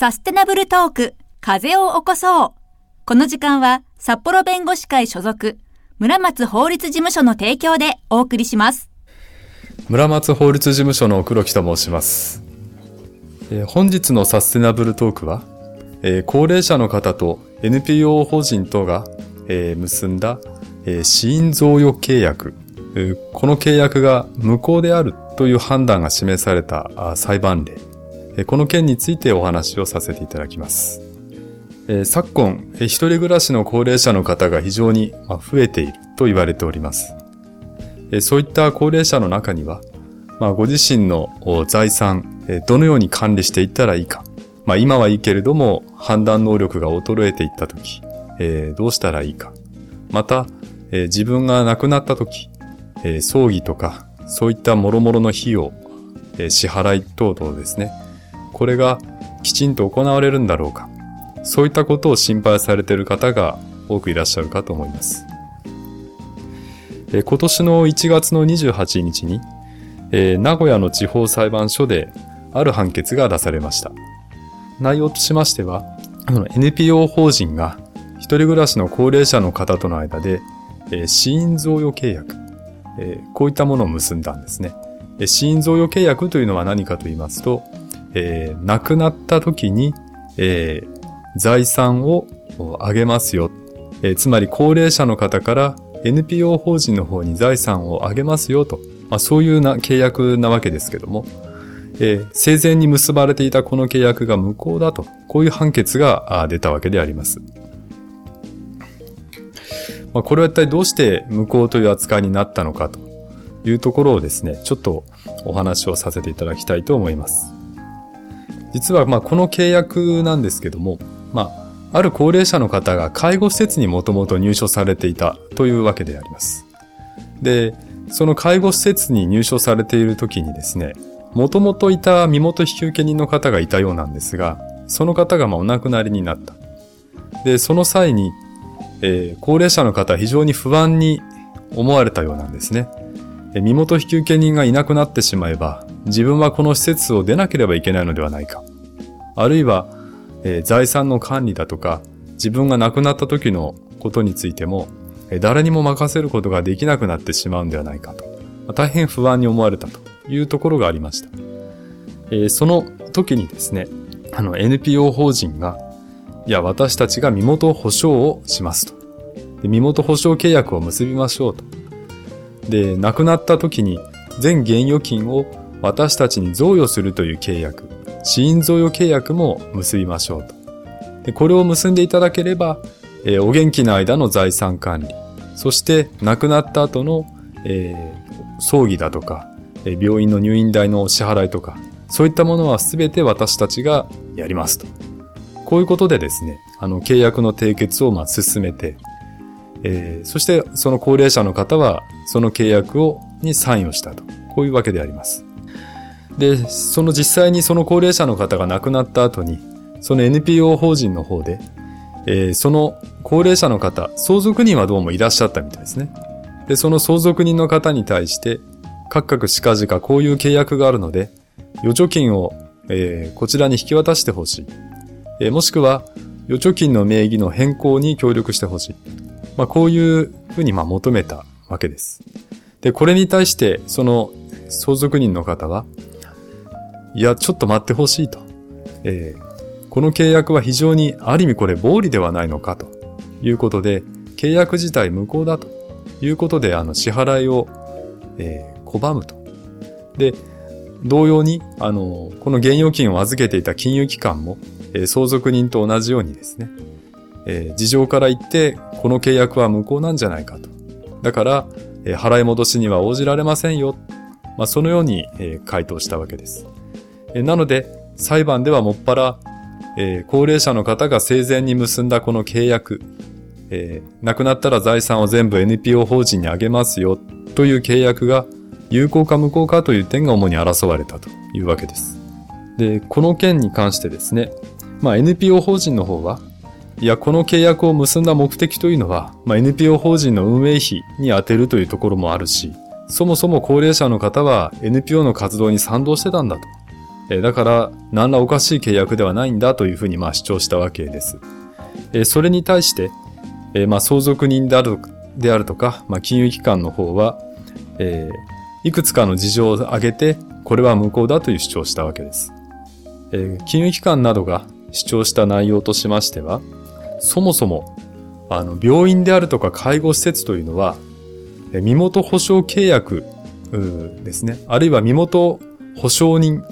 サステナブルトーク、風を起こそう。この時間は、札幌弁護士会所属、村松法律事務所の提供でお送りします。村松法律事務所の黒木と申します。えー、本日のサステナブルトークは、えー、高齢者の方と NPO 法人等が、えー、結んだ、えー、死因贈与契約、えー、この契約が無効であるという判断が示された裁判例、この件についてお話をさせていただきます。え、昨今、えー、一人暮らしの高齢者の方が非常に、ま、増えていると言われております。え、そういった高齢者の中には、ま、ご自身の財産、え、どのように管理していったらいいか、ま今はいいけれども判断能力が衰えていったとき、え、どうしたらいいか。また、え、自分が亡くなったとき、え、葬儀とかそういった諸々の費用、え、支払い等々ですね。これがきちんと行われるんだろうか。そういったことを心配されている方が多くいらっしゃるかと思います。え、今年の1月の28日に、え、名古屋の地方裁判所である判決が出されました。内容としましては、NPO 法人が一人暮らしの高齢者の方との間で、え、死因贈与契約、え、こういったものを結んだんですね。死因贈与契約というのは何かと言いますと、えー、亡くなった時に、えー、財産をあげますよ、えー。つまり高齢者の方から NPO 法人の方に財産をあげますよと、まあ、そういうな契約なわけですけども、えー、生前に結ばれていたこの契約が無効だと、こういう判決が出たわけであります。まあ、これは一体どうして無効という扱いになったのかというところをですね、ちょっとお話をさせていただきたいと思います。実はまあこの契約なんですけども、まあ、ある高齢者の方が介護施設にもともと入所されていたというわけであります。で、その介護施設に入所されている時にですね、もともといた身元引受人の方がいたようなんですが、その方がまあお亡くなりになった。で、その際に、えー、高齢者の方非常に不安に思われたようなんですね。身元引受人がいなくなってしまえば、自分はこの施設を出なければいけないのではないか。あるいは、えー、財産の管理だとか、自分が亡くなった時のことについても、誰にも任せることができなくなってしまうんではないかと。大変不安に思われたと。いうところがありました。えー、その時にですね、あの NPO 法人が、いや、私たちが身元保証をしますと。で身元保証契約を結びましょうと。で、亡くなった時に全現預金を私たちに贈与するという契約、死因贈与契約も結びましょうと。でこれを結んでいただければ、えー、お元気の間の財産管理、そして亡くなった後の、えー、葬儀だとか、病院の入院代の支払いとか、そういったものは全て私たちがやりますと。こういうことでですね、あの、契約の締結をまあ進めて、えー、そしてその高齢者の方はその契約を、にサインをしたと。こういうわけであります。で、その実際にその高齢者の方が亡くなった後に、その NPO 法人の方で、えー、その高齢者の方、相続人はどうもいらっしゃったみたいですね。で、その相続人の方に対して、各々近々こういう契約があるので、預貯金を、えー、こちらに引き渡してほしい。えー、もしくは、預貯金の名義の変更に協力してほしい。まあ、こういうふうにま求めたわけです。で、これに対して、その相続人の方は、いや、ちょっと待ってほしいと。えー、この契約は非常にある意味これ暴利ではないのかということで、契約自体無効だということで、あの、支払いを、えー、拒むと。で、同様に、あの、この現預金を預けていた金融機関も、えー、相続人と同じようにですね、えー、事情から言って、この契約は無効なんじゃないかと。だから、えー、払い戻しには応じられませんよ。まあ、そのように、えー、回答したわけです。なので、裁判ではもっぱら、えー、高齢者の方が生前に結んだこの契約、えー、亡くなったら財産を全部 NPO 法人にあげますよという契約が有効か無効かという点が主に争われたというわけです。で、この件に関してですね、まあ NPO 法人の方は、いや、この契約を結んだ目的というのは、まあ、NPO 法人の運営費に充てるというところもあるし、そもそも高齢者の方は NPO の活動に賛同してたんだと。えだから何らおかしい契約ではないんだというふうにまあ主張したわけです。えそれに対して、えまあ相続人であるであるとか、まあ、金融機関の方は、えー、いくつかの事情を挙げて、これは無効だという主張したわけです。えー、金融機関などが主張した内容としましては、そもそも、あの、病院であるとか介護施設というのは、身元保証契約ですね。あるいは身元保証人、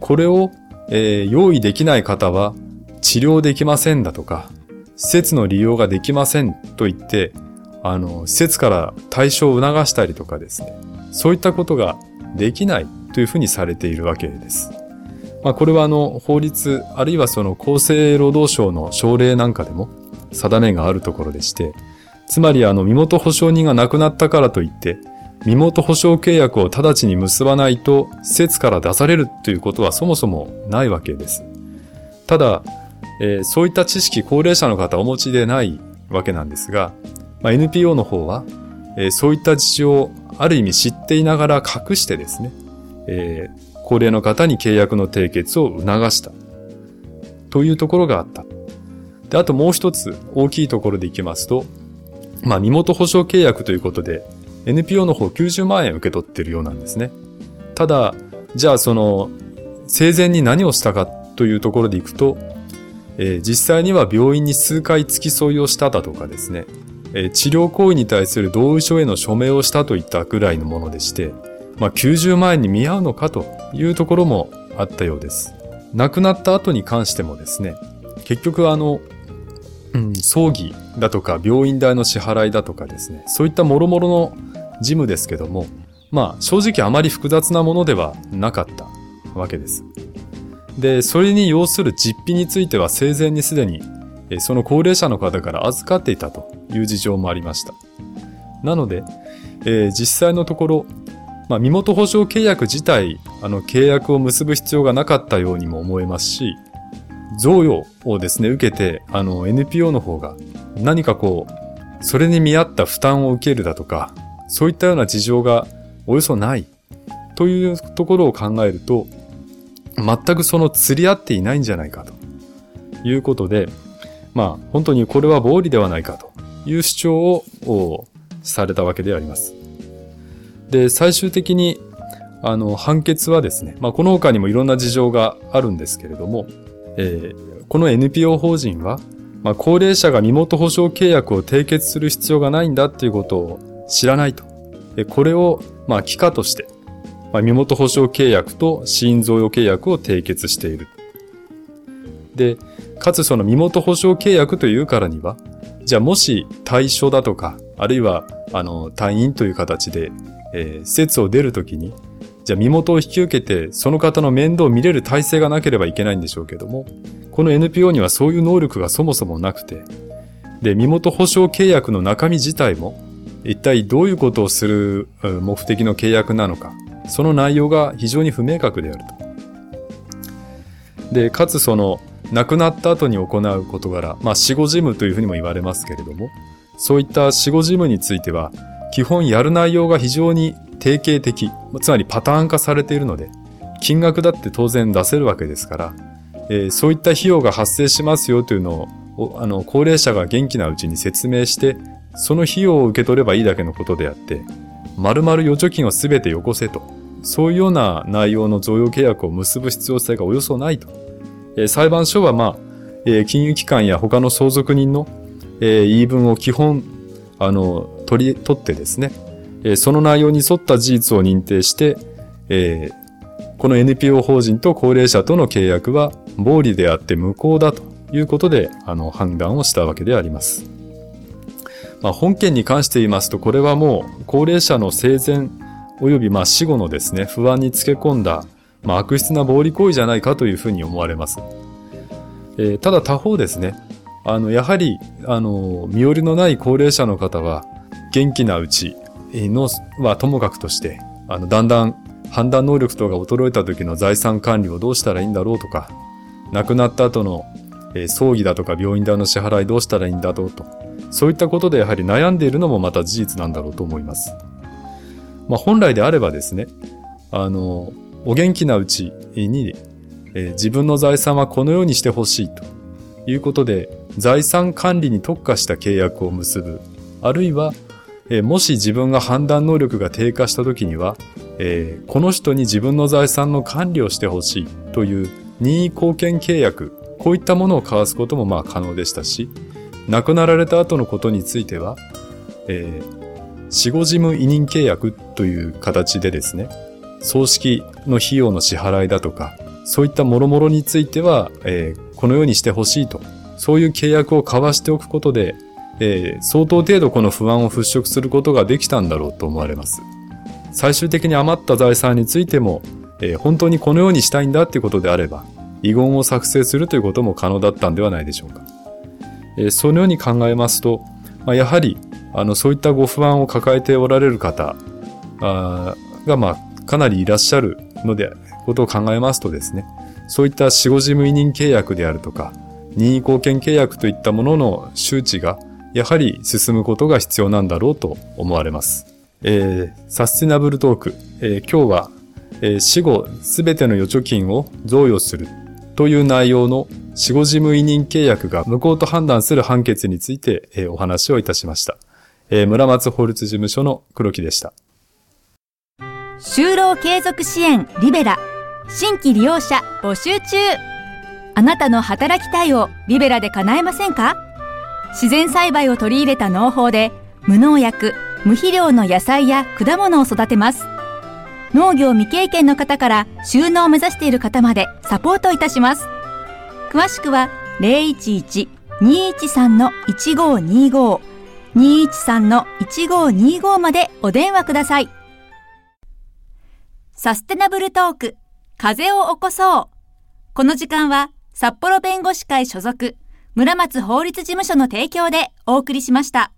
これを、えー、用意できない方は治療できませんだとか、施設の利用ができませんと言って、あの、施設から対象を促したりとかですね、そういったことができないというふうにされているわけです。まあ、これはあの、法律、あるいはその厚生労働省の省令なんかでも定めがあるところでして、つまりあの、身元保証人が亡くなったからといって、身元保証契約を直ちに結ばないと施設から出されるということはそもそもないわけです。ただ、えー、そういった知識高齢者の方お持ちでないわけなんですが、まあ、NPO の方は、えー、そういった事情をある意味知っていながら隠してですね、えー、高齢の方に契約の締結を促したというところがあった。で、あともう一つ大きいところでいきますと、まあ、身元保証契約ということで、NPO の方90万円受け取ってるようなんですね。ただ、じゃあその、生前に何をしたかというところでいくと、えー、実際には病院に数回付き添いをしただとかですね、え治療行為に対する同意書への署名をしたといったぐらいのものでして、まあ、90万円に見合うのかというところもあったようです。亡くなった後に関してもですね、結局あの、葬儀だとか病院代の支払いだとかですね、そういった諸々の事務ですけども、まあ正直あまり複雑なものではなかったわけです。で、それに要する実費については生前にすでにその高齢者の方から預かっていたという事情もありました。なので、えー、実際のところ、まあ、身元保証契約自体、あの、契約を結ぶ必要がなかったようにも思えますし、贈与をですね、受けて、あの、NPO の方が何かこう、それに見合った負担を受けるだとか、そういったような事情がおよそないというところを考えると、全くその釣り合っていないんじゃないかということで、まあ、本当にこれは暴利ではないかという主張をされたわけであります。で、最終的に、あの、判決はですね、まあ、この他にもいろんな事情があるんですけれども、えー、この NPO 法人は、まあ、高齢者が身元保証契約を締結する必要がないんだっていうことを知らないと。これを、まあ、帰化として、まあ、身元保証契約と死因贈与契約を締結している。で、かつその身元保証契約というからには、じゃあもし対象だとか、あるいは、あの、退院という形で、えー、施設を出るときに、じゃあ身元を引き受けて、その方の面倒を見れる体制がなければいけないんでしょうけども、この NPO にはそういう能力がそもそもなくて、で、身元保証契約の中身自体も、一体どういうことをする目的の契約なのか、その内容が非常に不明確であると。で、かつその、亡くなった後に行う事柄、まあ死後事務というふうにも言われますけれども、そういった死後事務については、基本やる内容が非常に定型的、つまりパターン化されているので、金額だって当然出せるわけですから、えー、そういった費用が発生しますよというのを、あの、高齢者が元気なうちに説明して、その費用を受け取ればいいだけのことであって、丸々預貯金をすべてよこせと、そういうような内容の贈与契約を結ぶ必要性がおよそないと。え裁判所は、まあ、え金融機関や他の相続人の、え言い分を基本、あの、取り、取ってですね、えその内容に沿った事実を認定して、えこの NPO 法人と高齢者との契約は暴利であって無効だということで、あの、判断をしたわけであります。まあ、本件に関して言いますと、これはもう、高齢者の生前及びまあ死後のですね、不安につけ込んだまあ、悪質な暴力行為じゃないかというふうに思われます。えー、ただ他方ですね、あの、やはり、あの、身寄りのない高齢者の方は、元気なうちのはともかくとして、あの、だんだん判断能力等が衰えた時の財産管理をどうしたらいいんだろうとか、亡くなった後の、え、葬儀だとか病院代の支払いどうしたらいいんだろうと、そういったことでやはり悩んでいるのもまた事実なんだろうと思います。まあ、本来であればですね、あの、お元気なうちに、え、自分の財産はこのようにしてほしいということで、財産管理に特化した契約を結ぶ。あるいは、えー、もし自分が判断能力が低下した時には、えー、この人に自分の財産の管理をしてほしいという任意貢献契約、こういったものを交わすこともまあ可能でしたし、亡くなられた後のことについては、えー、死後事務委任契約という形でですね、葬式の費用の支払いだとか、そういった諸々については、えー、このようにしてほしいと、そういう契約を交わしておくことで、えー、相当程度この不安を払拭することができたんだろうと思われます。最終的に余った財産についても、えー、本当にこのようにしたいんだっていうことであれば、遺言を作成するということも可能だったんではないでしょうか。えー、そのように考えますと、まあ、やはり、あの、そういったご不安を抱えておられる方あが、まあ、かなりいらっしゃるので、ことを考えますとですね、そういった死後事務委任契約であるとか、任意貢献契約といったものの周知が、やはり進むことが必要なんだろうと思われます。えー、サスティナブルトーク、えー、今日は、えー、死後すべての預貯金を贈与するという内容の死後事務委任契約が無効と判断する判決について、えー、お話をいたしました。えー、村松法律事務所の黒木でした。就労継続支援リベラ新規利用者募集中あなたの働きたいをリベラで叶えませんか？自然栽培を取り入れた農法で無農薬、無肥料の野菜や果物を育てます。農業未経験の方から収納を目指している方までサポートいたします。詳しくは011-213-1525 213-1525までお電話ください。サステナブルトーク、風を起こそう。この時間は札幌弁護士会所属、村松法律事務所の提供でお送りしました。